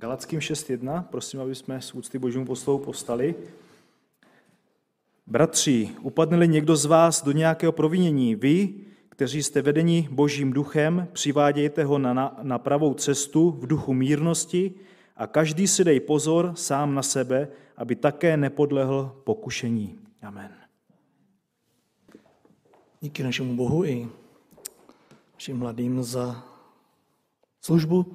Galackým 6.1, prosím, aby jsme s úcty božímu poslovu povstali. Bratři, upadne někdo z vás do nějakého provinění, vy, kteří jste vedeni božím duchem, přivádějte ho na, na, na pravou cestu v duchu mírnosti a každý si dej pozor sám na sebe, aby také nepodlehl pokušení. Amen. Díky našemu Bohu i našim mladým za službu.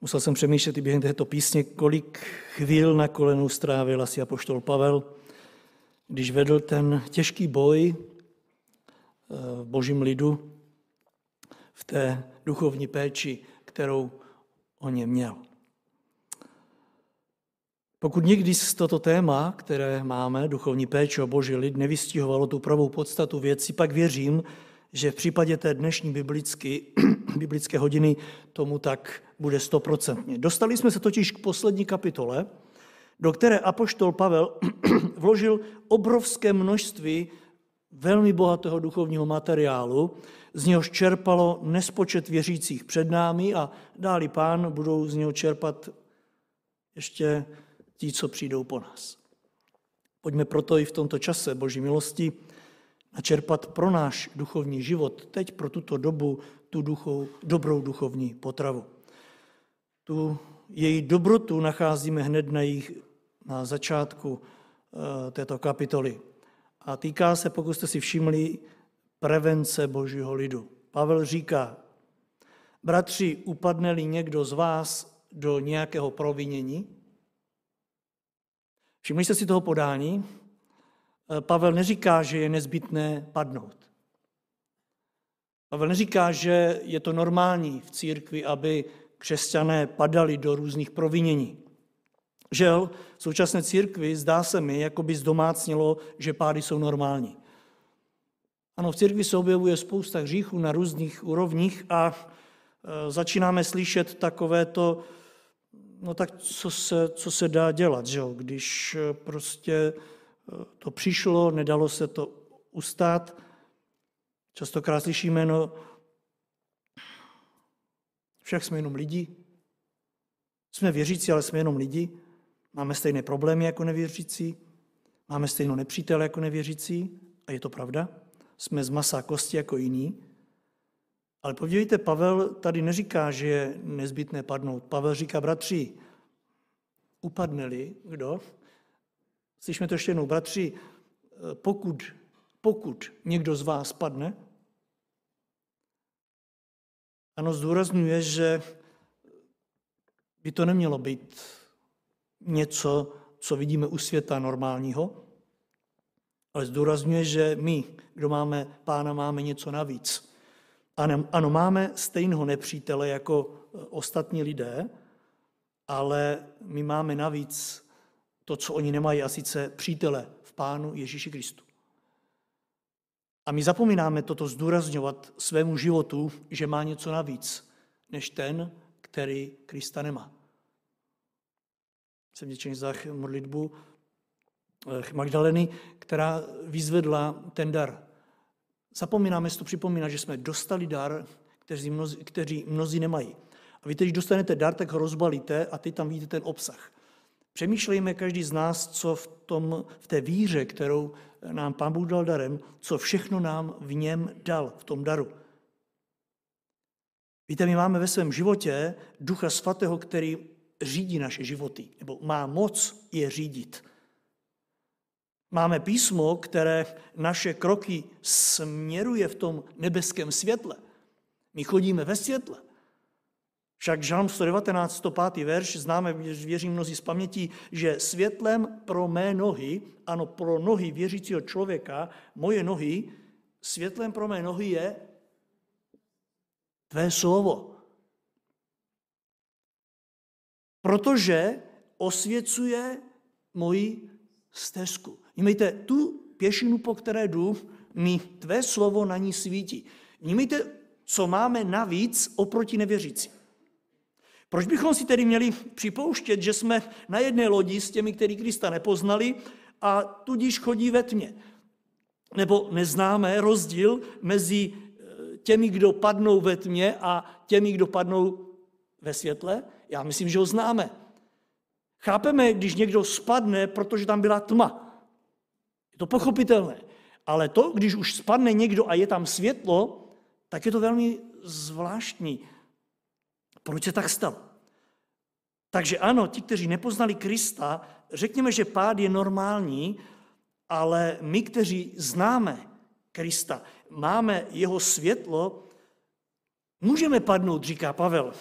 Musel jsem přemýšlet i během této písně, kolik chvíl na kolenu strávil asi apoštol Pavel, když vedl ten těžký boj eh, v božím lidu v té duchovní péči, kterou o ně měl. Pokud někdy z toto téma, které máme, duchovní péče o boží lid, nevystihovalo tu pravou podstatu věcí, pak věřím, že v případě té dnešní biblicky, biblické hodiny tomu tak bude stoprocentně. Dostali jsme se totiž k poslední kapitole, do které apoštol Pavel vložil obrovské množství velmi bohatého duchovního materiálu, z něhož čerpalo nespočet věřících před námi a dáli pán budou z něho čerpat ještě ti, co přijdou po nás. Pojďme proto i v tomto čase Boží milosti načerpat pro náš duchovní život, teď pro tuto dobu, tu duchou, dobrou duchovní potravu. Tu její dobrotu nacházíme hned na, jich, na začátku eh, této kapitoly. A týká se, pokud jste si všimli, prevence božího lidu. Pavel říká, bratři, upadne-li někdo z vás do nějakého provinění, Všimli jste si toho podání? Eh, Pavel neříká, že je nezbytné padnout. Pavel neříká, že je to normální v církvi, aby křesťané padali do různých provinění. Žel, v současné církvi zdá se mi, jako by zdomácnilo, že pády jsou normální. Ano, v církvi se objevuje spousta hříchů na různých úrovních a eh, začínáme slyšet takovéto no tak co se, co se dá dělat, že jo? když eh, prostě to přišlo, nedalo se to ustát. Častokrát slyšíme, no však jsme jenom lidi. Jsme věřící, ale jsme jenom lidi. Máme stejné problémy jako nevěřící. Máme stejnou nepřítele jako nevěřící. A je to pravda. Jsme z masa kosti jako jiní. Ale podívejte, Pavel tady neříká, že je nezbytné padnout. Pavel říká, bratři, upadne-li kdo? Slyšíme to ještě jednou, bratři, pokud, pokud někdo z vás padne, ano, zdůrazňuje, že by to nemělo být něco, co vidíme u světa normálního, ale zdůrazňuje, že my, kdo máme pána, máme něco navíc. Ano, máme stejného nepřítele jako e, ostatní lidé, ale my máme navíc to, co oni nemají, a sice přítele v Pánu Ježíši Kristu. A my zapomínáme toto zdůrazňovat svému životu, že má něco navíc, než ten, který Krista nemá. Jsem vděčný za modlitbu e, Magdaleny, která vyzvedla ten dar Zapomínáme si to připomínat, že jsme dostali dar, kteří mnozí, kteří mnozí nemají. A vy, když dostanete dar, tak ho rozbalíte a teď tam vidíte ten obsah. Přemýšlejme každý z nás, co v, tom, v té víře, kterou nám Pán Bůh dal darem, co všechno nám v něm dal, v tom daru. Víte, my máme ve svém životě Ducha Svatého, který řídí naše životy, nebo má moc je řídit. Máme písmo, které naše kroky směruje v tom nebeském světle. My chodíme ve světle. Však Žalm 119, 105. verš, známe, věřím mnozí z paměti, že světlem pro mé nohy, ano, pro nohy věřícího člověka, moje nohy, světlem pro mé nohy je tvé slovo. Protože osvěcuje moji stezku. Vnímejte, tu pěšinu, po které jdu, mi tvé slovo na ní svítí. Vnímejte, co máme navíc oproti nevěřící. Proč bychom si tedy měli připouštět, že jsme na jedné lodi s těmi, kteří Krista nepoznali a tudíž chodí ve tmě? Nebo neznáme rozdíl mezi eh, těmi, kdo padnou ve tmě a těmi, kdo padnou ve světle? Já myslím, že ho známe. Chápeme, když někdo spadne, protože tam byla tma. Je to pochopitelné. Ale to, když už spadne někdo a je tam světlo, tak je to velmi zvláštní. Proč se tak stalo? Takže ano, ti, kteří nepoznali Krista, řekněme, že pád je normální, ale my, kteří známe Krista, máme jeho světlo, můžeme padnout, říká Pavel,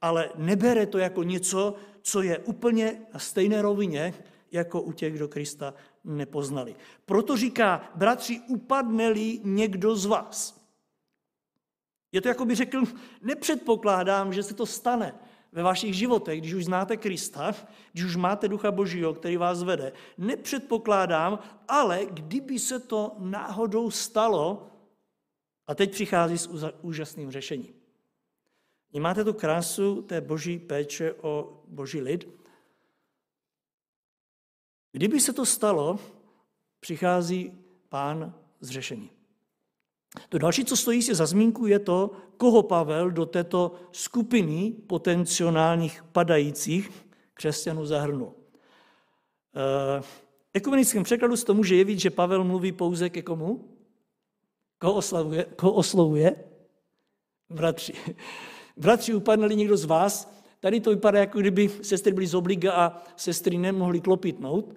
ale nebere to jako něco, co je úplně na stejné rovině, jako u těch, kdo Krista nepoznali. Proto říká, bratři, upadne-li někdo z vás. Je to, jako by řekl, nepředpokládám, že se to stane ve vašich životech, když už znáte Krista, když už máte Ducha Božího, který vás vede. Nepředpokládám, ale kdyby se to náhodou stalo, a teď přichází s úžasným řešením. Vnímáte tu krásu té boží péče o boží lid? Kdyby se to stalo, přichází pán z řešení. To další, co stojí si za zmínku, je to, koho Pavel do této skupiny potenciálních padajících křesťanů zahrnul. Eh, ekumenickém překladu se to může jevit, že Pavel mluví pouze ke komu? Koho oslavuje? Koho oslovuje? Bratři. Bratři, upadnuli někdo z vás? Tady to vypadá, jako kdyby sestry byly z obliga a sestry nemohly klopitnout.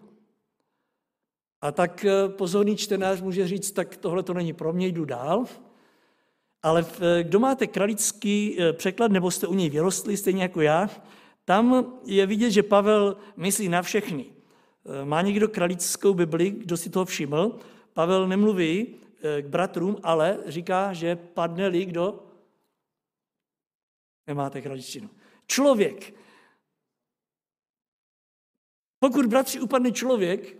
A tak eh, pozorný čtenář může říct, tak tohle to není pro mě, jdu dál. Ale eh, kdo máte kralický eh, překlad, nebo jste u něj vyrostli, stejně jako já, tam je vidět, že Pavel myslí na všechny. Má někdo kralickou Bibli, kdo si toho všiml? Pavel nemluví k bratrům, ale říká, že padne-li kdo? Nemáte kraličtinu. Člověk. Pokud, bratři, upadne člověk,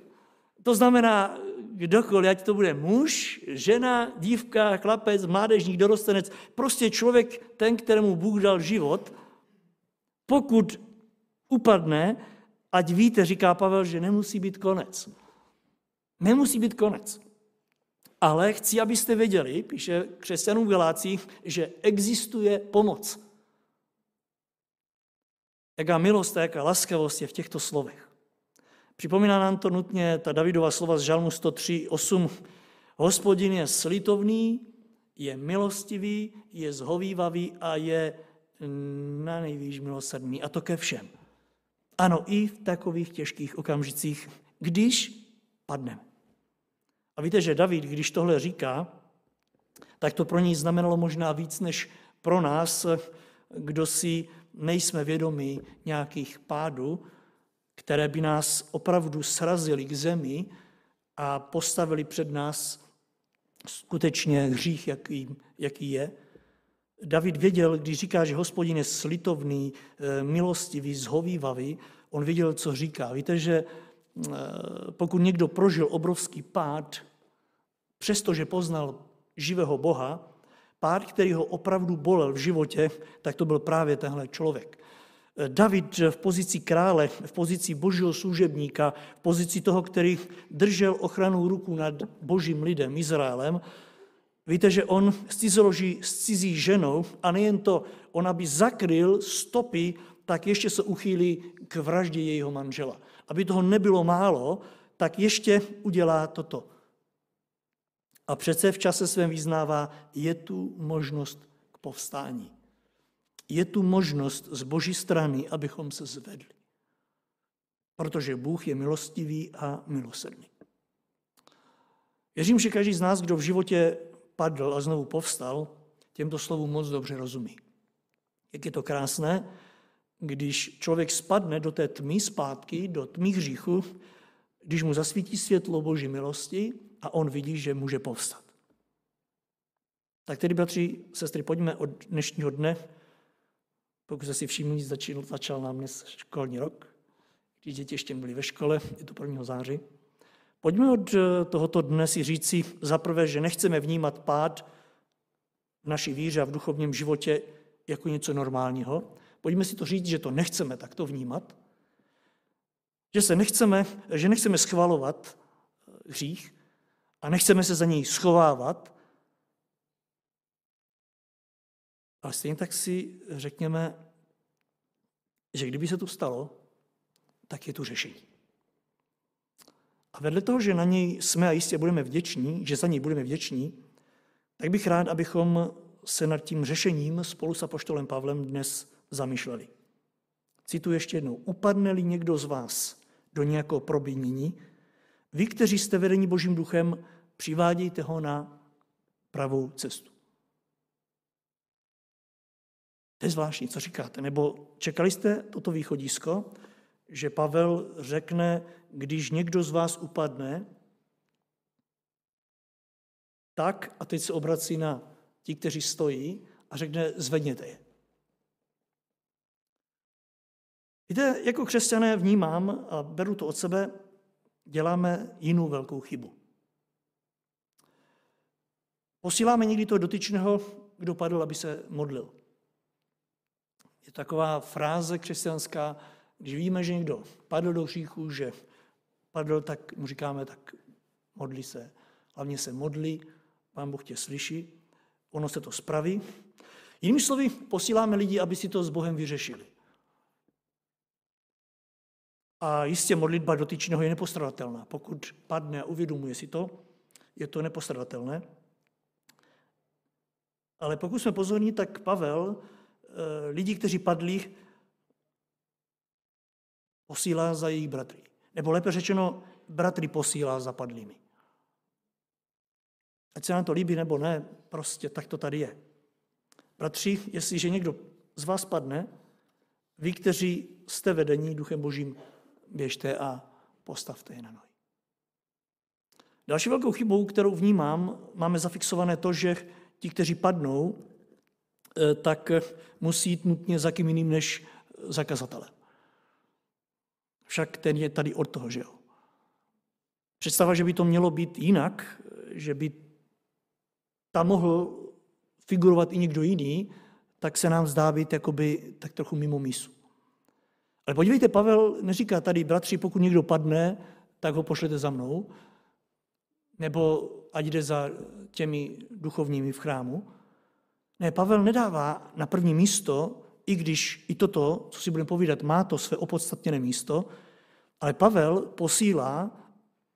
to znamená, kdokoliv, ať to bude muž, žena, dívka, chlapec, mládežník, dorostenec, prostě člověk, ten, kterému Bůh dal život, pokud upadne, ať víte, říká Pavel, že nemusí být konec. Nemusí být konec. Ale chci, abyste věděli, píše křesťanům v Galácích, že existuje pomoc. Jaká milost a jaká laskavost je v těchto slovech. Připomíná nám to nutně ta Davidova slova z Žalmu 103.8. Hospodin je slitovný, je milostivý, je zhovývavý a je na nejvýš milosrdný. A to ke všem. Ano, i v takových těžkých okamžicích, když padneme. A víte, že David, když tohle říká, tak to pro něj znamenalo možná víc než pro nás, kdo si nejsme vědomí nějakých pádů, které by nás opravdu srazily k zemi a postavili před nás skutečně hřích, jaký, jaký je. David věděl, když říká, že hospodin je slitovný, eh, milostivý, zhovývavý, on věděl, co říká. Víte, že eh, pokud někdo prožil obrovský pád, přestože poznal živého Boha, pád, který ho opravdu bolel v životě, tak to byl právě tenhle člověk. David v pozici krále, v pozici božího služebníka, v pozici toho, který držel ochranou ruku nad božím lidem, Izraelem, víte, že on cizoloží s cizí ženou a nejen to, on aby zakryl stopy, tak ještě se uchýlí k vraždě jejího manžela. Aby toho nebylo málo, tak ještě udělá toto. A přece v čase svém vyznává, je tu možnost k povstání je tu možnost z boží strany, abychom se zvedli. Protože Bůh je milostivý a milosrdný. Věřím, že každý z nás, kdo v životě padl a znovu povstal, těmto slovům moc dobře rozumí. Jak je to krásné, když člověk spadne do té tmy zpátky, do tmy hříchu, když mu zasvítí světlo Boží milosti a on vidí, že může povstat. Tak tedy, bratři, sestry, pojďme od dnešního dne pokud jste si všimli, začal, začal nám dnes školní rok, když děti ještě byly ve škole, je to 1. září. Pojďme od eh, tohoto dne si říci zaprvé, že nechceme vnímat pád v naší víře a v duchovním životě jako něco normálního. Pojďme si to říct, že to nechceme takto vnímat, že se nechceme, že nechceme schvalovat eh, hřích a nechceme se za něj schovávat, ale stejně tak si řekněme, že kdyby se to stalo, tak je tu řešení. A vedle toho, že na něj jsme a jistě budeme vděční, že za něj budeme vděční, tak bych rád, abychom se nad tím řešením spolu s apoštolem Pavlem dnes zamýšleli. Cituji ještě jednou. Upadne-li někdo z vás do nějakého probínění, vy, kteří jste vedení Božím duchem, přivádějte ho na pravou cestu. To je zvláštní, co říkáte. Nebo čekali jste toto východisko, že Pavel řekne, když někdo z vás upadne, tak, a teď se obrací na ti, kteří stojí, a řekne, zvedněte je. Víte, jako křesťané vnímám a beru to od sebe, děláme jinou velkou chybu. Posíláme někdy to dotyčného, kdo padl, aby se modlil. Je taková fráze křesťanská, když víme, že někdo padl do hříchu, že padl, tak mu říkáme, tak modli se. Hlavně se modli, pán Bůh tě slyší, ono se to spraví. Jinými slovy, posíláme lidi, aby si to s Bohem vyřešili. A jistě modlitba dotyčného je nepostradatelná. Pokud padne a uvědomuje si to, je to nepostradatelné. Ale pokud jsme pozorní, tak Pavel eh, lidi, kteří padli, posílá za jejich bratry. Nebo lépe řečeno, bratry posílá za padlými. Ať se nám to líbí nebo ne, prostě tak to tady je. Bratři, jestliže někdo z vás padne, vy, kteří jste vedení Duchem Božím, běžte a postavte je na nohy. Další velkou chybou, kterou vnímám, máme zafixované to, že ti, kteří padnou, tak musí jít nutně za kým jiným než zakazatele. Však ten je tady od toho, že jo. Představa, že by to mělo být jinak, že by tam mohl figurovat i někdo jiný, tak se nám zdá být jakoby tak trochu mimo mísu. Ale podívejte, Pavel neříká tady, bratři, pokud někdo padne, tak ho pošlete za mnou, nebo ať jde za těmi duchovními v chrámu. Ne, Pavel nedává na první místo, i když i toto, co si budeme povídat, má to své opodstatněné místo, ale Pavel posílá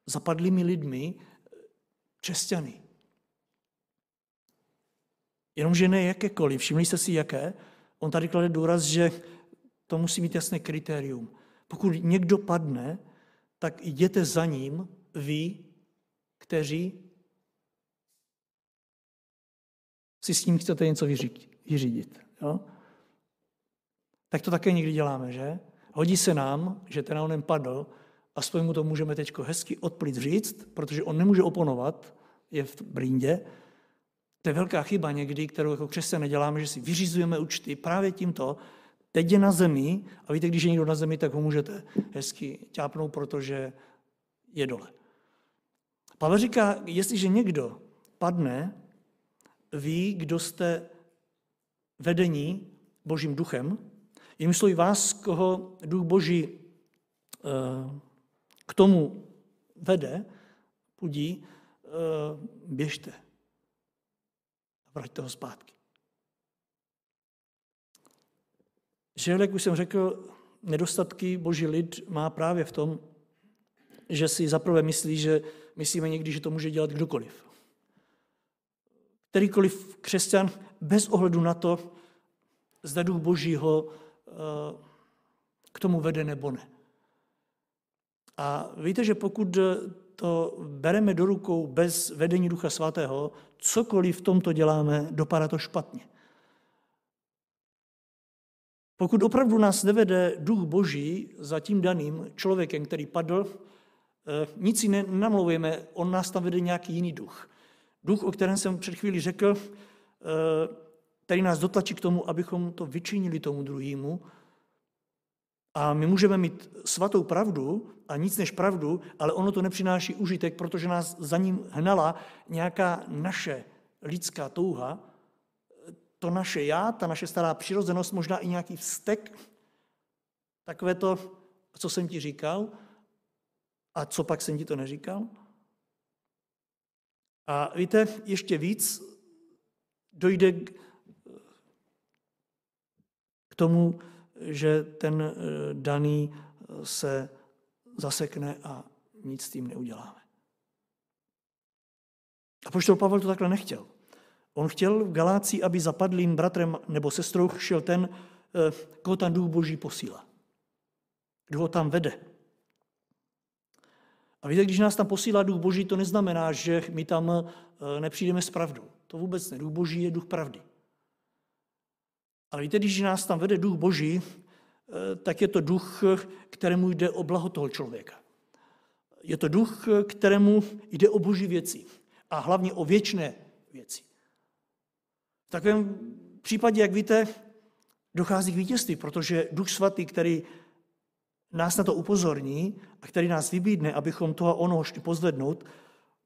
zapadlými lidmi křesťany. Jenomže ne jakékoliv, všimli jste si jaké? On tady klade důraz, že to musí mít jasné kritérium. Pokud někdo padne, tak jděte za ním vy, kteří si s ním chcete něco vyřídit. Jo? Tak to také někdy děláme, že? Hodí se nám, že ten onem padl, aspoň mu to můžeme teď hezky odplit říct, protože on nemůže oponovat, je v brindě. To je velká chyba někdy, kterou jako křesťané děláme, že si vyřizujeme účty právě tímto, Teď je na zemi a víte, když je někdo na zemi, tak ho můžete hezky ťápnout, protože je dole. Pavel říká, jestliže někdo padne, ví, kdo jste vedení Božím duchem, je myslí vás, koho duch Boží eh, k tomu vede, pudí, eh, běžte vraťte ho zpátky. Že, jak už jsem řekl, nedostatky boží lid má právě v tom, že si zaprvé myslí, že myslíme někdy, že to může dělat kdokoliv. Kterýkoliv křesťan bez ohledu na to, zda duch boží ho eh, k tomu vede nebo ne. A víte, že pokud to bereme do rukou bez vedení Ducha Svatého, cokoliv v tomto děláme, dopadá to špatně. Pokud opravdu nás nevede duch boží za tím daným člověkem, který padl, eh, nic si nenamlouvíme, on nás tam vede nějaký jiný duch. Duch, o kterém jsem před chvílí řekl, eh, který nás dotlačí k tomu, abychom to vyčinili tomu druhému. A my můžeme mít svatou pravdu a nic než pravdu, ale ono to nepřináší užitek, protože nás za ním hnala nějaká naše lidská touha, to naše já, ta naše stará přirozenost, možná i nějaký vztek, takové to, co jsem ti říkal, a co pak jsem ti to neříkal. A víte, ještě víc dojde k tomu, že ten daný se zasekne a nic s tím neuděláme. A poštol Pavel to takhle nechtěl. On chtěl v Galácii, aby zapadlým bratrem nebo sestrou šel ten, eh, koho tam duch boží posílá. Kdo ho tam vede. A víte, když nás tam posílá duch boží, to neznamená, že my tam eh, nepřijdeme s pravdou. To vůbec ne. Duch boží je duch pravdy. Ale víte, když nás tam vede duch boží, eh, tak je to duch, kterému jde o blaho toho člověka. Je to duch, kterému jde o boží věci a hlavně o věčné věci. V takovém případě, jak víte, dochází k vítězství, protože Duch Svatý, který nás na to upozorní a který nás vybídne, abychom toho onoho šli pozvednout,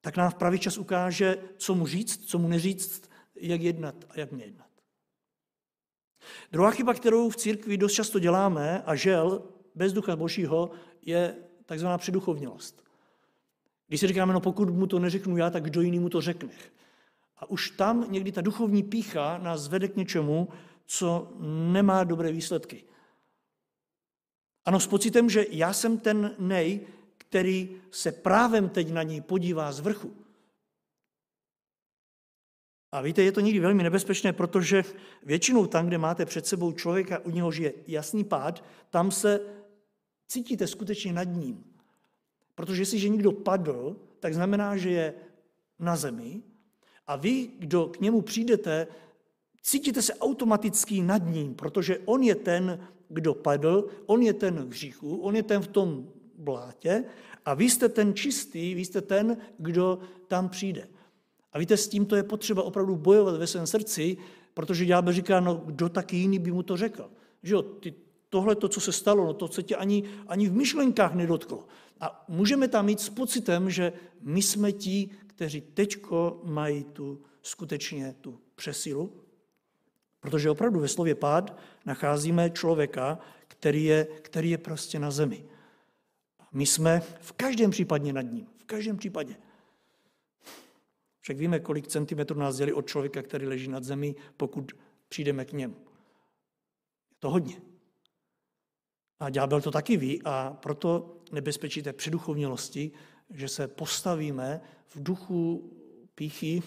tak nám v pravý čas ukáže, co mu říct, co mu neříct, jak jednat a jak nejednat. Druhá chyba, kterou v církvi dost často děláme, a žel, bez ducha božího, je takzvaná předuchovnělost. Když si říkáme, no pokud mu to neřeknu já, tak kdo jiný mu to řekne. A už tam někdy ta duchovní pícha nás vede k něčemu, co nemá dobré výsledky. Ano, s pocitem, že já jsem ten nej, který se právem teď na ní podívá z vrchu. A víte, je to někdy velmi nebezpečné, protože většinou tam, kde máte před sebou člověka, u něhož je jasný pád, tam se cítíte skutečně nad ním. Protože jestliže někdo padl, tak znamená, že je na zemi a vy, kdo k němu přijdete, cítíte se automaticky nad ním, protože on je ten, kdo padl, on je ten v hříchu, on je ten v tom blátě a vy jste ten čistý, vy jste ten, kdo tam přijde. A víte, s tímto je potřeba opravdu bojovat ve svém srdci, protože ďábel říká, no kdo taky jiný by mu to řekl. Že jo, ty, tohle, to, co se stalo, no to se tě ani, ani v myšlenkách nedotklo. A můžeme tam mít s pocitem, že my jsme ti, kteří teďko mají tu skutečně tu přesilu, protože opravdu ve slově pád nacházíme člověka, který je, který je prostě na zemi. My jsme v každém případě nad ním. V každém případě. Však víme, kolik centimetrů nás dělí od člověka, který leží nad zemí, pokud přijdeme k němu. Je to hodně. A ďábel to taky ví a proto nebezpečí té předuchovnělosti, že se postavíme v duchu píchy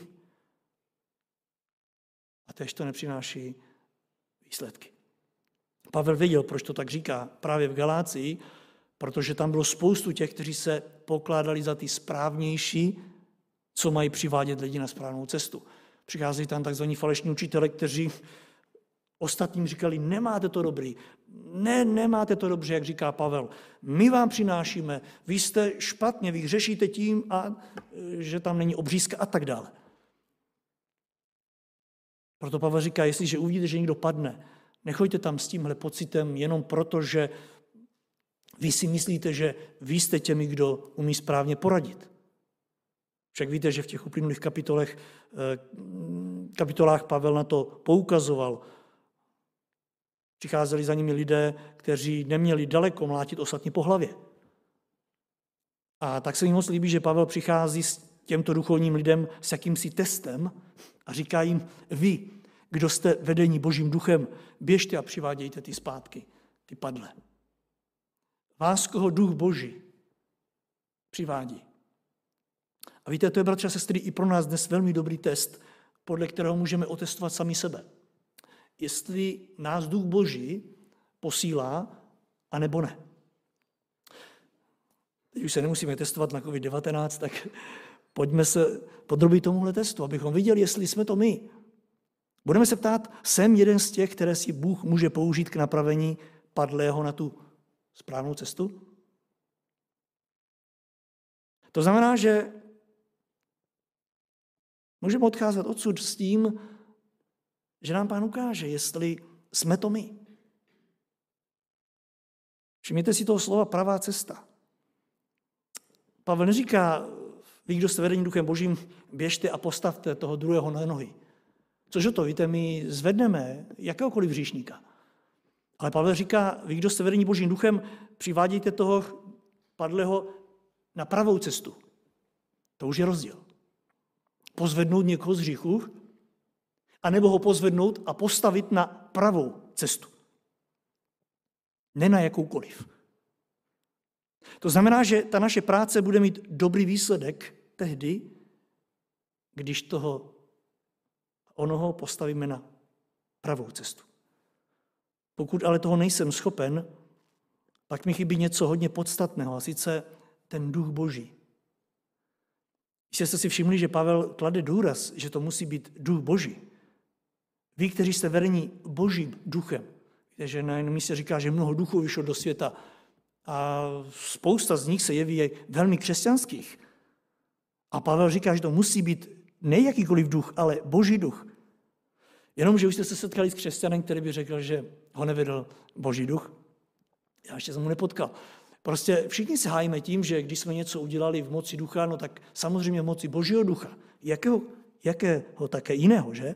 a tež to nepřináší výsledky. Pavel věděl, proč to tak říká právě v Galácii, protože tam bylo spoustu těch, kteří se pokládali za ty správnější, co mají přivádět lidi na správnou cestu. Přichází tam takzvaní falešní učitele, kteří ostatním říkali, nemáte to dobrý, ne, nemáte to dobře, jak říká Pavel. My vám přinášíme, vy jste špatně, vy řešíte tím, a, že tam není obřízka a tak dále. Proto Pavel říká, jestliže uvidíte, že někdo padne, nechoďte tam s tímhle pocitem jenom proto, že vy si myslíte, že vy jste těmi, kdo umí správně poradit. Však víte, že v těch uplynulých kapitolech, eh, kapitolách Pavel na to poukazoval, Přicházeli za nimi lidé, kteří neměli daleko mlátit ostatní po hlavě. A tak se mi moc líbí, že Pavel přichází s těmto duchovním lidem s jakýmsi testem a říká jim, vy, kdo jste vedení božím duchem, běžte a přivádějte ty zpátky, ty padle. Vás, koho duch boží přivádí. A víte, to je, bratře a sestry, i pro nás dnes velmi dobrý test, podle kterého můžeme otestovat sami sebe jestli nás duch boží posílá, anebo ne. Teď už se nemusíme testovat na COVID-19, tak pojďme se podrobit tomuhle testu, abychom viděli, jestli jsme to my. Budeme se ptát, jsem jeden z těch, které si Bůh může použít k napravení padlého na tu správnou cestu? To znamená, že můžeme odcházet odsud s tím, že nám pán ukáže, jestli jsme to my. Všimněte si toho slova pravá cesta. Pavel neříká, vy, kdo jste vedení duchem božím, běžte a postavte toho druhého na nohy. Což to, víte, my zvedneme jakéhokoliv říšníka. Ale Pavel říká, vy, kdo jste vedení božím duchem, přivádějte toho padlého na pravou cestu. To už je rozdíl. Pozvednout někoho z hříchu a nebo ho pozvednout a postavit na pravou cestu. Ne na jakoukoliv. To znamená, že ta naše práce bude mít dobrý výsledek tehdy, když toho onoho postavíme na pravou cestu. Pokud ale toho nejsem schopen, pak mi chybí něco hodně podstatného, a sice ten duch boží. Když jste si všimli, že Pavel klade důraz, že to musí být duch boží. Vy, kteří jste vedení božím duchem, že na jednom místě říká, že mnoho duchů vyšlo do světa a spousta z nich se jeví velmi křesťanských. A Pavel říká, že to musí být ne jakýkoliv duch, ale boží duch. Jenomže už jste se setkali s křesťanem, který by řekl, že ho nevedl boží duch. Já ještě jsem mu nepotkal. Prostě všichni se hájíme tím, že když jsme něco udělali v moci ducha, no tak samozřejmě v moci božího ducha. Jakého, jakého také jiného, že?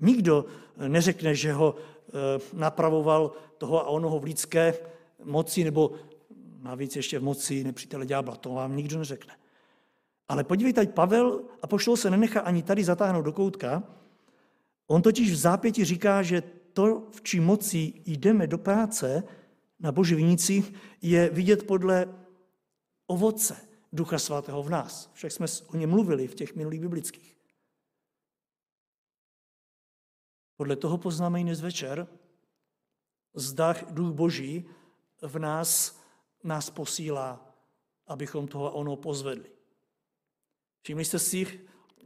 Nikdo neřekne, že ho e, napravoval toho a onoho v lidské moci, nebo navíc ještě v moci nepřítele ďábla. To vám nikdo neřekne. Ale podívejte, Pavel a poštol se nenechá ani tady zatáhnout do koutka. On totiž v zápěti říká, že to, v čí moci jdeme do práce na boží vinici, je vidět podle ovoce Ducha Svatého v nás. Však jsme o něm mluvili v těch minulých biblických. Podle toho poznáme i dnes večer, zda Duch Boží v nás, nás posílá, abychom toho ono pozvedli. Všimli jste si,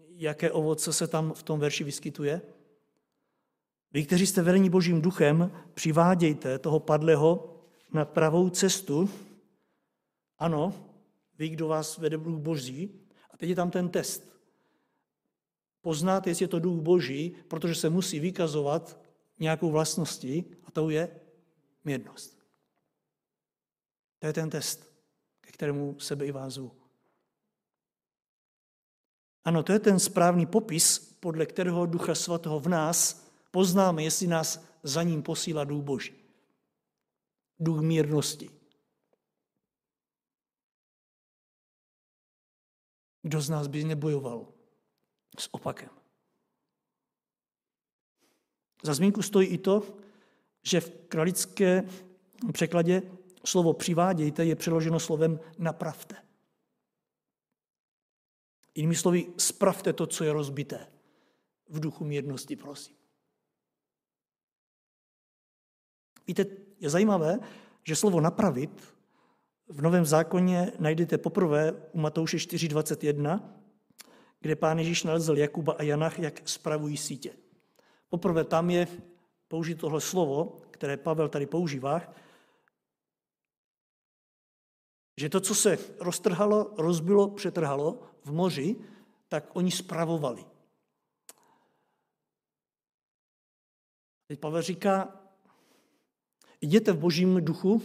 jaké ovoce se tam v tom verši vyskytuje? Vy, kteří jste vedení Božím duchem, přivádějte toho padlého na pravou cestu. Ano, vy, kdo vás vede Duch Boží. A teď je tam ten test. Poznáte, jestli je to Duch Boží, protože se musí vykazovat nějakou vlastností, a to je mírnost. To je ten test, ke kterému sebe i vás zvu. Ano, to je ten správný popis, podle kterého Ducha Svatého v nás poznáme, jestli nás za ním posílá Duch Boží. Duch mírnosti. Kdo z nás by nebojoval s opakem? Za zmínku stojí i to, že v kralické překladě slovo přivádějte je přeloženo slovem napravte. Jinými slovy, spravte to, co je rozbité. V duchu mírnosti, prosím. Víte, je zajímavé, že slovo napravit v Novém zákoně najdete poprvé u Matouše 4.21, kde pán Ježíš nalezl Jakuba a Janach, jak spravují sítě. Poprvé tam je použít tohle slovo, které Pavel tady používá, že to, co se roztrhalo, rozbilo, přetrhalo v moři, tak oni spravovali. Teď Pavel říká, jděte v božím duchu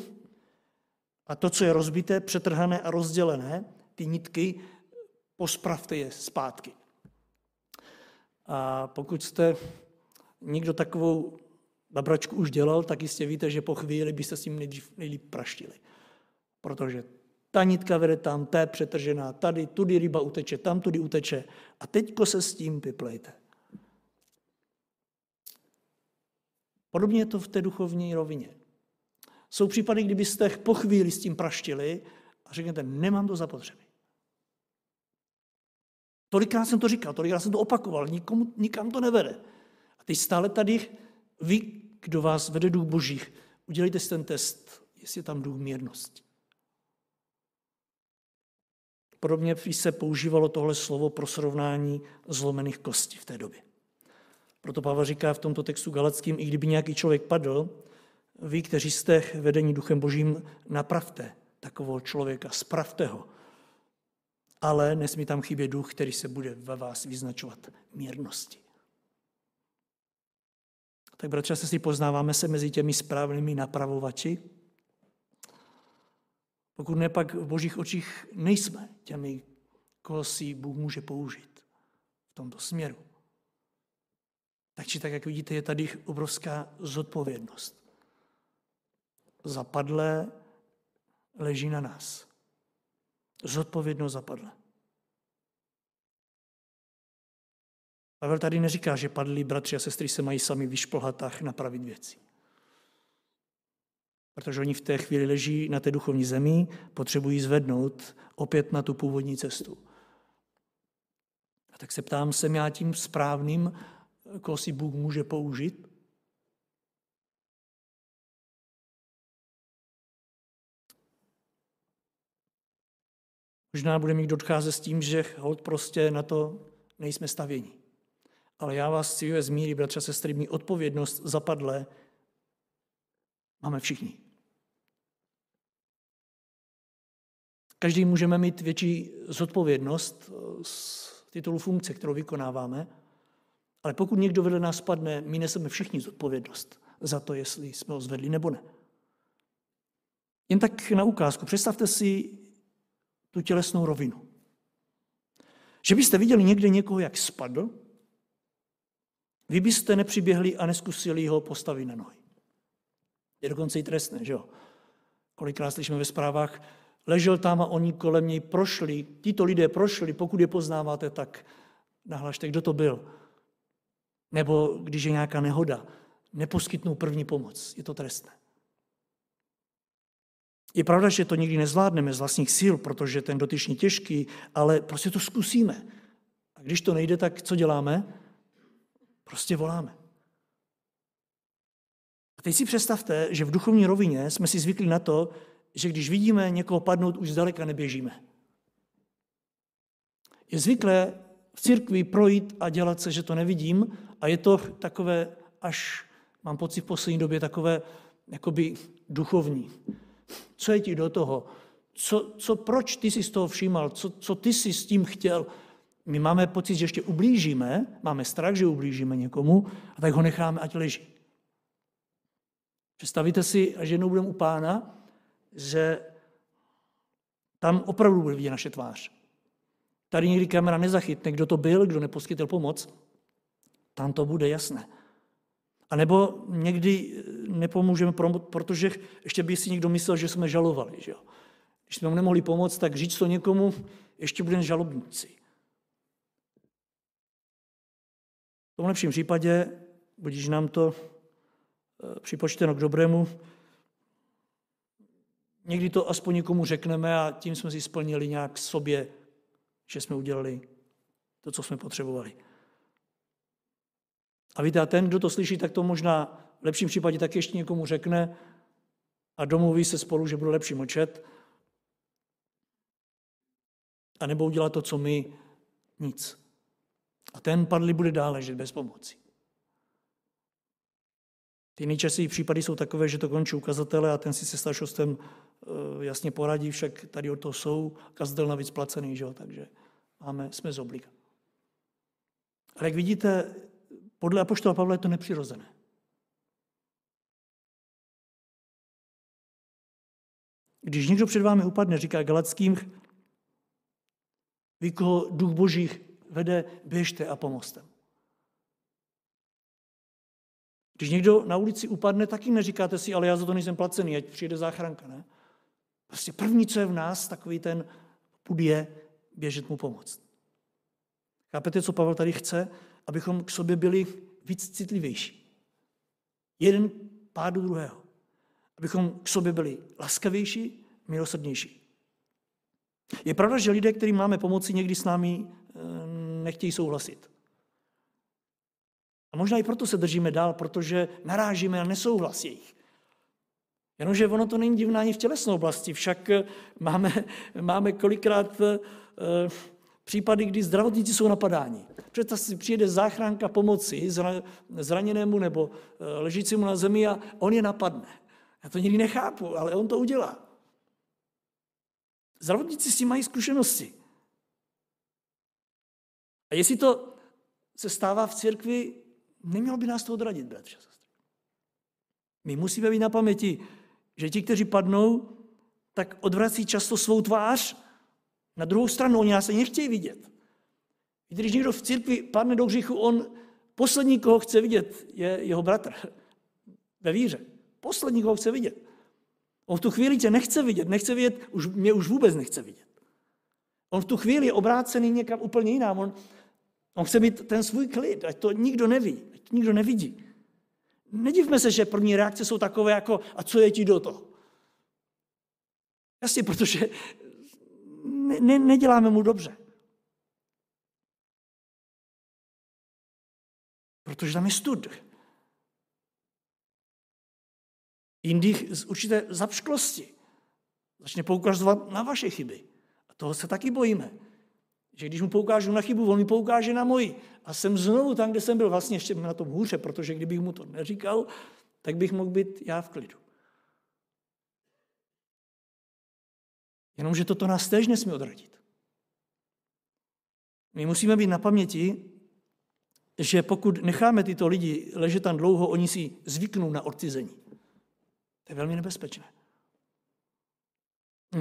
a to, co je rozbité, přetrhané a rozdělené, ty nitky, pospravte je zpátky. A pokud jste někdo takovou babračku už dělal, tak jistě víte, že po chvíli byste s tím nejdřív, nejlíp praštili. Protože ta nitka vede tam, ta je přetržená, tady, tudy ryba uteče, tam tudy uteče. A teďko se s tím vyplejte. Podobně je to v té duchovní rovině. Jsou případy, kdybyste po chvíli s tím praštili a řeknete, nemám to zapotřebí. Tolikrát jsem to říkal, tolikrát jsem to opakoval, nikomu, nikam to nevede. A teď stále tady vy, kdo vás vede duch božích, udělejte si ten test, jestli je tam duch mírnosti. Podobně se používalo tohle slovo pro srovnání zlomených kostí v té době. Proto Pavel říká v tomto textu galackým, i kdyby nějaký člověk padl, vy, kteří jste vedení duchem božím, napravte takového člověka, spravte ho. Ale nesmí tam chybět duch, který se bude ve vás vyznačovat mírnosti. Tak bratře, se si poznáváme se mezi těmi správnými napravovači, pokud ne, pak v božích očích nejsme těmi, koho si Bůh může použít v tomto směru. Tak či tak, jak vidíte, je tady obrovská zodpovědnost. Zapadlé leží na nás. Zodpovědnost zapadle. Pavel tady neříká, že padlí bratři a sestry se mají sami vyšplhat a napravit věci. Protože oni v té chvíli leží na té duchovní zemi, potřebují zvednout opět na tu původní cestu. A tak se ptám, jsem já tím správným, koho si Bůh může použít? Možná bude někdo odcházet s tím, že hold prostě na to nejsme stavěni. Ale já vás chci z míry, bratře a sestry, mý odpovědnost zapadle máme všichni. Každý můžeme mít větší zodpovědnost z titulu funkce, kterou vykonáváme, ale pokud někdo vedle nás padne, my neseme všichni zodpovědnost za to, jestli jsme ho zvedli nebo ne. Jen tak na ukázku. Představte si tu tělesnou rovinu. Že byste viděli někde někoho, jak spadl, vy byste nepřiběhli a neskusili ho postavit na nohy. Je dokonce i trestné, že jo? Kolikrát slyšíme ve zprávách, ležel tam a oni kolem něj prošli, tito lidé prošli, pokud je poznáváte, tak nahlašte, kdo to byl. Nebo když je nějaká nehoda, neposkytnou první pomoc. Je to trestné. Je pravda, že to nikdy nezvládneme z vlastních sil, protože ten dotyčný těžký, ale prostě to zkusíme. A když to nejde, tak co děláme? Prostě voláme. A teď si představte, že v duchovní rovině jsme si zvykli na to, že když vidíme někoho padnout, už zdaleka neběžíme. Je zvyklé v církvi projít a dělat se, že to nevidím a je to takové až, mám pocit v poslední době, takové jakoby duchovní. Co je ti do toho? Co, co, proč ty jsi z toho všímal? Co, co ty jsi s tím chtěl? My máme pocit, že ještě ublížíme, máme strach, že ublížíme někomu a tak ho necháme, ať leží. Představíte si, až jednou budeme u pána, že tam opravdu bude vidět naše tvář. Tady někdy kamera nezachytne, kdo to byl, kdo neposkytl pomoc. Tam to bude jasné. A nebo někdy nepomůžeme, protože ještě by si někdo myslel, že jsme žalovali. Že jo? Když jsme mu nemohli pomoct, tak říct to někomu, ještě budeme žalobníci. V tom lepším případě, když nám to eh, připočteno k dobrému, někdy to aspoň někomu řekneme a tím jsme si splnili nějak sobě, že jsme udělali to, co jsme potřebovali. A víte, a ten, kdo to slyší, tak to možná v lepším případě tak ještě někomu řekne a domluví se spolu, že bude lepší mlčet, a nebo udělat to, co my, nic. A ten padlý bude dále žít bez pomoci. Ty nejčastější případy jsou takové, že to končí ukazatele a ten si se staršostem eh, jasně poradí, však tady o to jsou, kazatel navíc placený, že jo? takže máme, jsme z obliga. Ale jak vidíte, podle Apoštola Pavla je to nepřirozené. Když někdo před vámi upadne, říká Galackým, vy, koho duch božích vede, běžte a pomozte. Když někdo na ulici upadne, taky neříkáte si, ale já za to nejsem placený, ať přijde záchranka. Ne? Prostě první, co je v nás, takový ten pud je běžet mu pomoct. Chápete, co Pavel tady chce? Abychom k sobě byli víc citlivější. Jeden pádu druhého. Abychom k sobě byli laskavější, milosrdnější. Je pravda, že lidé, kterým máme pomoci, někdy s námi eh, nechtějí souhlasit. A možná i proto se držíme dál, protože narážíme na nesouhlas jejich. Jenomže ono to není divná ani v tělesné oblasti, však eh, máme, máme kolikrát uh, případy, kdy zdravotníci jsou napadáni. Představ si, přijede záchranka pomoci zraněnému nebo ležícímu na zemi a on je napadne. Já to nikdy nechápu, ale on to udělá. Zdravotníci s tím mají zkušenosti. A jestli to se stává v církvi, nemělo by nás to odradit, bratře. My musíme být na paměti, že ti, kteří padnou, tak odvrací často svou tvář na druhou stranu. Oni nás se nechtějí vidět. Když někdo v církvi padne do hříchu, on poslední, koho chce vidět, je jeho bratr ve víře. Poslední, koho chce vidět. On v tu chvíli tě nechce vidět, nechce vidět, už, mě už vůbec nechce vidět. On v tu chvíli je obrácený někam úplně jinam. On, on chce mít ten svůj klid, ať to nikdo neví, nikdo nevidí. nedivme se, že první reakce jsou takové jako, a co je ti do toho? Jasně, protože ne, ne, neděláme mu dobře. Protože tam je stud. Jindy z určité zapšklosti začne poukazovat na vaše chyby. A toho se taky bojíme. Že když mu poukážu na chybu, on mi poukáže na moji. A jsem znovu tam, kde jsem byl vlastně ještě na tom hůře, protože kdybych mu to neříkal, tak bych mohl být já v klidu. Jenomže toto nás též nesmí odradit. My musíme být na paměti, že pokud necháme tyto lidi ležet tam dlouho, oni si zvyknou na odcizení. To je velmi nebezpečné.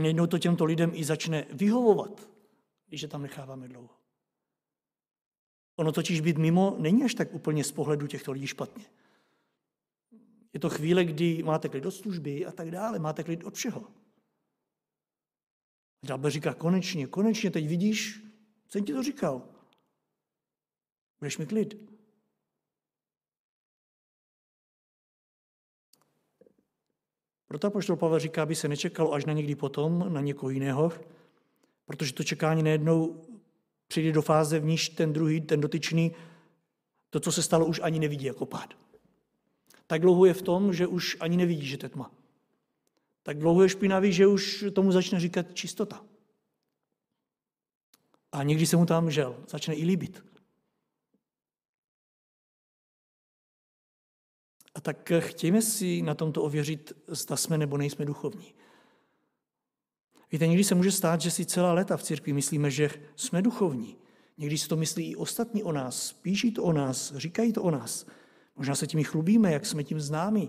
Jednou to těmto lidem i začne vyhovovat, když je tam necháváme dlouho. Ono totiž být mimo není až tak úplně z pohledu těchto lidí špatně. Je to chvíle, kdy máte klid od služby a tak dále, máte klid od všeho. Ďábel říká, konečně, konečně, teď vidíš, jsem ti to říkal. Budeš mi klid. Proto apoštol Pavel říká, aby se nečekalo až na někdy potom, na někoho jiného, protože to čekání nejednou přijde do fáze, v níž ten druhý, ten dotyčný, to, co se stalo, už ani nevidí jako pád. Tak dlouho je v tom, že už ani nevidí, že to je tma. Tak dlouho je špinavý, že už tomu začne říkat čistota. A někdy se mu tam žel, začne i líbit. A tak chtějme si na tomto ověřit, zda jsme nebo nejsme duchovní. Víte, někdy se může stát, že si celá léta v církvi myslíme, že jsme duchovní. Někdy si to myslí i ostatní o nás, píší to o nás, říkají to o nás. Možná se tím chlubíme, jak jsme tím známi.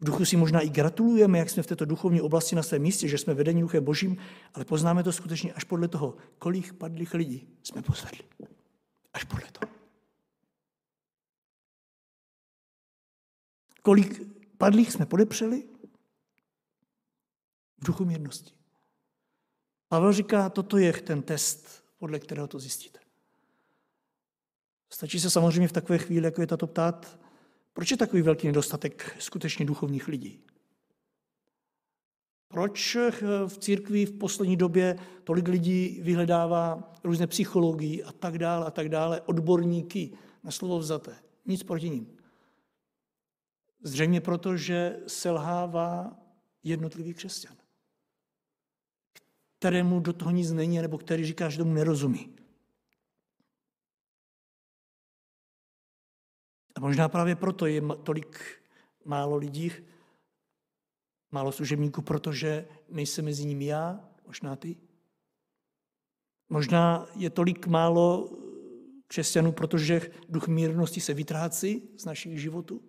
V duchu si možná i gratulujeme, jak jsme v této duchovní oblasti na svém místě, že jsme vedení duchem božím, ale poznáme to skutečně až podle toho, kolik padlých lidí jsme pozvedli. Až podle toho. Kolik padlých jsme podepřeli v duchu mírnosti. Pavel říká, toto je ten test, podle kterého to zjistíte. Stačí se samozřejmě v takové chvíli, jako je tato ptát, proč je takový velký nedostatek skutečně duchovních lidí? Proč v církvi v poslední době tolik lidí vyhledává různé psychologii a tak dále a tak dále, odborníky na slovo vzaté? Nic proti ním. Zřejmě proto, že selhává jednotlivý křesťan, kterému do toho nic není, nebo který říká, že tomu nerozumí. A možná právě proto je tolik málo lidí, málo služebníků, protože nejsem mezi nimi já, možná ty. Možná je tolik málo křesťanů, protože duch mírnosti se vytrácí z našich životů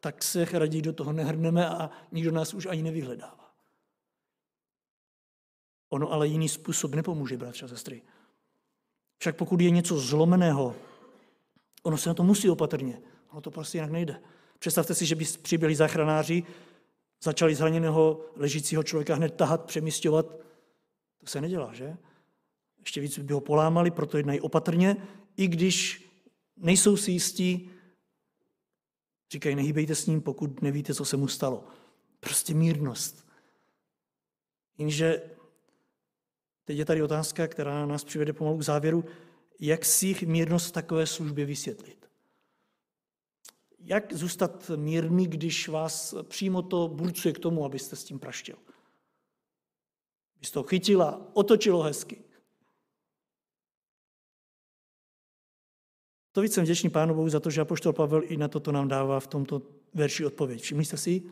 tak se raději do toho nehrneme a nikdo nás už ani nevyhledává. Ono ale jiný způsob nepomůže, bratře a sestry. Však pokud je něco zlomeného, ono se na to musí opatrně. Ono to prostě jinak nejde. Představte si, že by přiběli záchranáři, začali zraněného ležícího člověka hned tahat, přemístěvat. To se nedělá, že? Ještě víc by ho polámali, proto jednají opatrně, i když nejsou si jistí, Říkají, nehýbejte s ním, pokud nevíte, co se mu stalo. Prostě mírnost. Jenže teď je tady otázka, která nás přivede pomalu k závěru, jak si mírnost takové službě vysvětlit. Jak zůstat mírný, když vás přímo to burcuje k tomu, abyste s tím praštěl? Byste to chytila, otočilo hezky. To víc jsem vděčný Pánu Bohu za to, že Apoštol Pavel i na toto nám dává v tomto verši odpověď. Všimli jste si?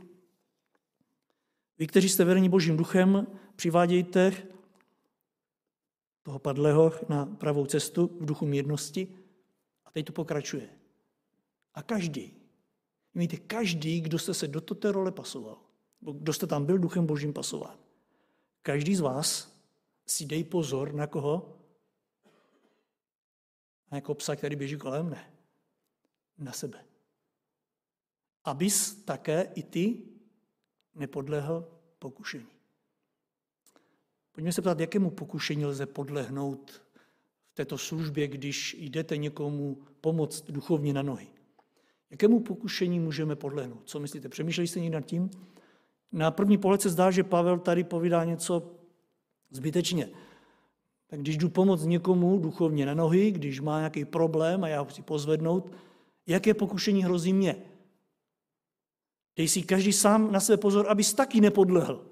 Vy, kteří jste vedení Božím duchem, přivádějte toho padlého na pravou cestu v duchu mírnosti. A teď to pokračuje. A každý, víte, každý, kdo jste se do té role pasoval, kdo jste tam byl duchem Božím pasován, každý z vás si dej pozor na koho? Na jako psa, který běží kolem? Ne. Na sebe. Abys také i ty nepodlehl pokušení. Pojďme se ptát, jakému pokušení lze podlehnout v této službě, když jdete někomu pomoct duchovně na nohy. Jakému pokušení můžeme podlehnout? Co myslíte? Přemýšleli jste někdy nad tím? Na první pohled se zdá, že Pavel tady povídá něco zbytečně. Tak když jdu pomoct někomu duchovně na nohy, když má nějaký problém a já ho chci pozvednout, jaké pokušení hrozí mě? Dej si každý sám na sebe pozor, abys taky nepodlehl.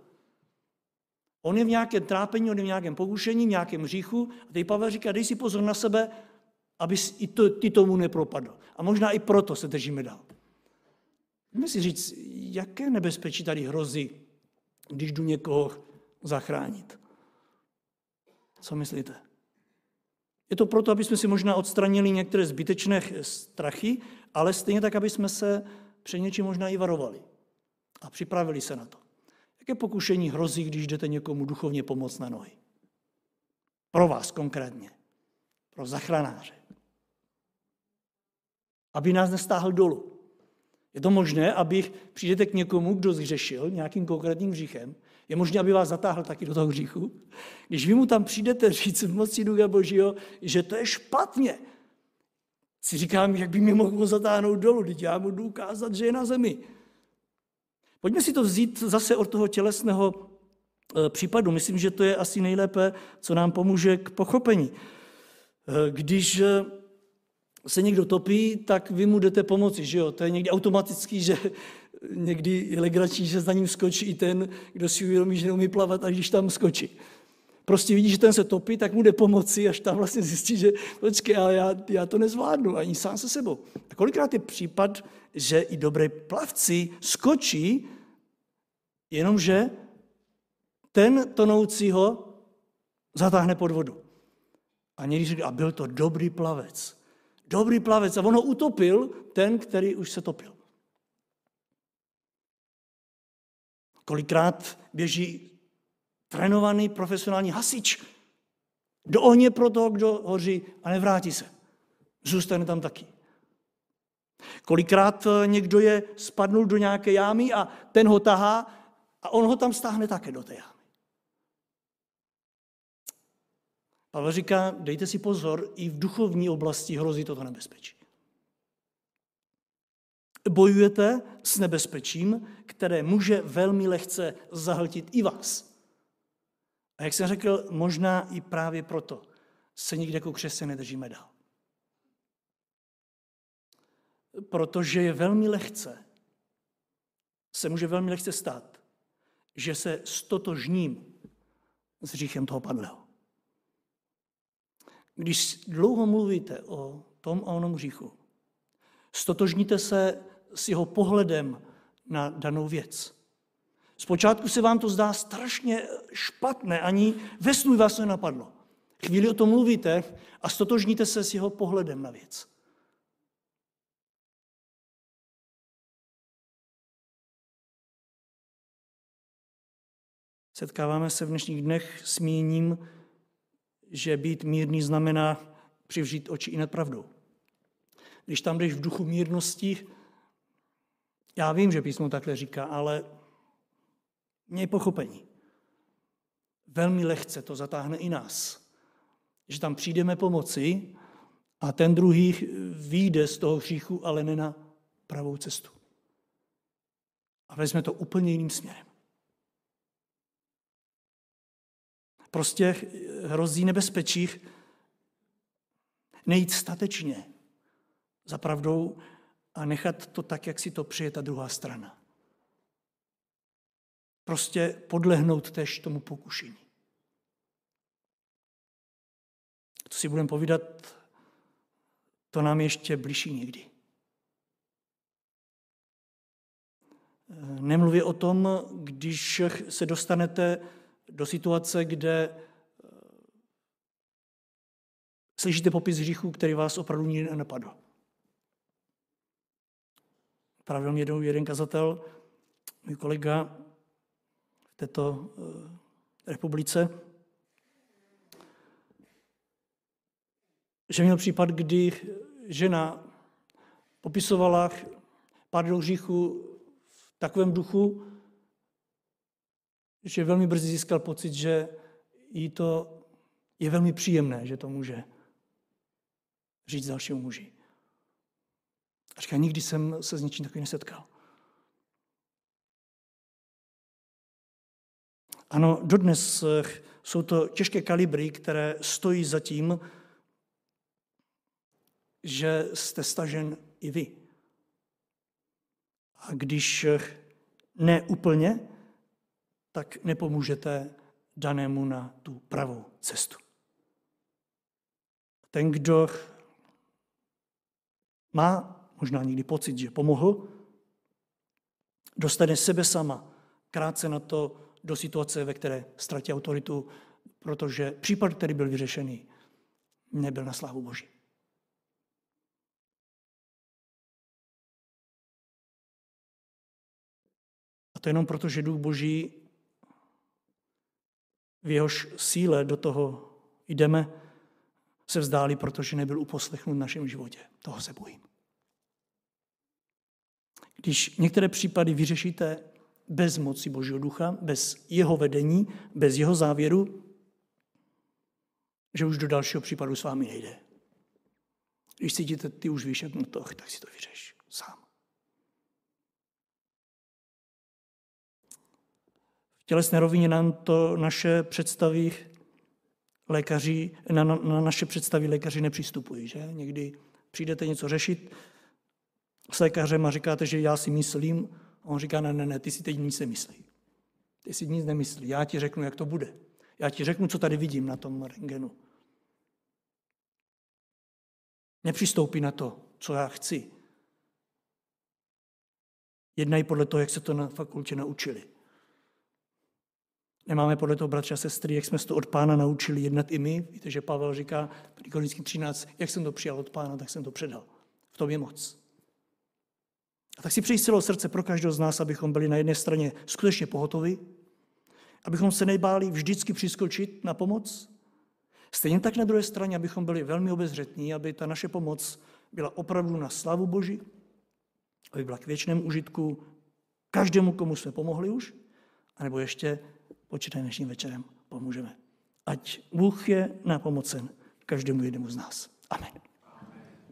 On je v nějakém trápení, on je v nějakém pokušení, v nějakém hříchu. A teď Pavel říká, dej si pozor na sebe, abys i to, ty tomu nepropadl. A možná i proto se držíme dál. Můžeme si říct, jaké nebezpečí tady hrozí, když jdu někoho zachránit. Co myslíte? Je to proto, aby jsme si možná odstranili některé zbytečné strachy, ale stejně tak, aby jsme se před něčím možná i varovali a připravili se na to. Jaké pokušení hrozí, když jdete někomu duchovně pomoct na nohy? Pro vás konkrétně. Pro zachranáře. Aby nás nestáhl dolů. Je to možné, abych přijdete k někomu, kdo zřešil nějakým konkrétním hříchem, je možné, aby vás zatáhl taky do toho hříchu. Když vy mu tam přijdete říct v moci Ducha Božího, že to je špatně, si říkám, jak by mě mohl zatáhnout dolů, teď já mu jdu ukázat, že je na zemi. Pojďme si to vzít zase od toho tělesného eh, případu. Myslím, že to je asi nejlépe, co nám pomůže k pochopení. Eh, když eh, se někdo topí, tak vy mu jdete pomoci, že jo? To je někdy automatický, že někdy je legrační, že za ním skočí i ten, kdo si uvědomí, že neumí plavat, a když tam skočí. Prostě vidí, že ten se topí, tak mu jde pomoci, až tam vlastně zjistí, že počkej, ale já, já to nezvládnu, ani sám se sebou. A kolikrát je případ, že i dobré plavci skočí, jenomže ten tonoucího zatáhne pod vodu. A někdy říká, a byl to dobrý plavec. Dobrý plavec. A on ho utopil, ten, který už se topil. Kolikrát běží trénovaný profesionální hasič do ohně pro toho, kdo hoří a nevrátí se. Zůstane tam taky. Kolikrát eh, někdo je spadnul do nějaké jámy a ten ho tahá a on ho tam stáhne také do té jámy. Pavel říká, dejte si pozor, i v duchovní oblasti hrozí toto nebezpečí. Bojujete s nebezpečím, které může velmi lehce zahltit i vás. A jak jsem řekl, možná i právě proto se nikdy jako křesťané nedržíme dál. Protože je velmi lehce, se může velmi lehce stát, že se stotožním s říchem toho padlého. Když dlouho mluvíte o tom a onom hříchu, stotožníte se s jeho pohledem na danou věc. Zpočátku se vám to zdá strašně špatné, ani ve snů vás to nenapadlo. Chvíli o tom mluvíte a stotožníte se s jeho pohledem na věc. Setkáváme se v dnešních dnech s míněním, že být mírný znamená přivřít oči i nad pravdou. Když tam jdeš v duchu mírnosti, já vím, že písmo takhle říká, ale měj pochopení. Velmi lehce to zatáhne i nás. Že tam přijdeme pomoci a ten druhý vyjde z toho hříchu, ale ne na pravou cestu. A vezme to úplně jiným směrem. Prostě hrozí nebezpečí nejít statečně za pravdou a nechat to tak, jak si to přeje ta druhá strana. Prostě podlehnout tež tomu pokušení. To si budeme povídat, to nám ještě blíží někdy. Nemluvě o tom, když se dostanete do situace, kde slyšíte popis hříchu, který vás opravdu nikdy nenapadl. Pravil mě jednou jeden kazatel, můj kolega této eh, republice, že měl případ, kdy žena popisovala pár do hříchu v takovém duchu, že velmi brzy získal pocit, že jí to je velmi příjemné, že to může říct dalšímu muži. A říká, nikdy jsem se s ničím takovým nesetkal. Ano, dodnes eh, jsou to těžké kalibry, které stojí za tím, že jste stažen i vy. A když eh, ne úplně, tak nepomůžete danému na tu pravou cestu. Ten, kdo má možná někdy pocit, že pomohl, dostane sebe sama krátce na to do situace, ve které ztratí autoritu, protože případ, který byl vyřešený, nebyl na slávu Boží. A to jenom proto, že Duch Boží v jehož síle do toho jdeme, se vzdáli, protože nebyl uposlechnut v našem životě. Toho se bojím. Když některé případy vyřešíte bez moci Božího ducha, bez jeho vedení, bez jeho závěru, že už do dalšího případu s vámi nejde. Když cítíte, ty už víš, jak to, tak si to vyřeš sám. V tělesné rovině nám to naše představy lékaři, na, na, na naše představy lékaři nepřistupují. Že? Někdy přijdete něco řešit s lékařem a říkáte, že já si myslím, a on říká, ne, ne, ne, ty si teď nic nemyslí. Ty si nic nemyslí, já ti řeknu, jak to bude. Já ti řeknu, co tady vidím na tom rengenu. Nepřistoupí na to, co já chci. Jednají podle toho, jak se to na fakultě naučili. Nemáme podle toho bratře a sestry, jak jsme se to od pána naučili jednat i my. Víte, že Pavel říká v Korinickým 13, jak jsem to přijal od pána, tak jsem to předal. V tom je moc. A tak si přeji celou srdce pro každého z nás, abychom byli na jedné straně skutečně pohotovi, abychom se nebáli vždycky přiskočit na pomoc, stejně tak na druhé straně, abychom byli velmi obezřetní, aby ta naše pomoc byla opravdu na slavu Boží, aby byla k věčnému užitku každému, komu jsme pomohli už, anebo ještě počítaj dnešním večerem pomůžeme. Ať Bůh je na pomocen každému jednomu z nás. Amen.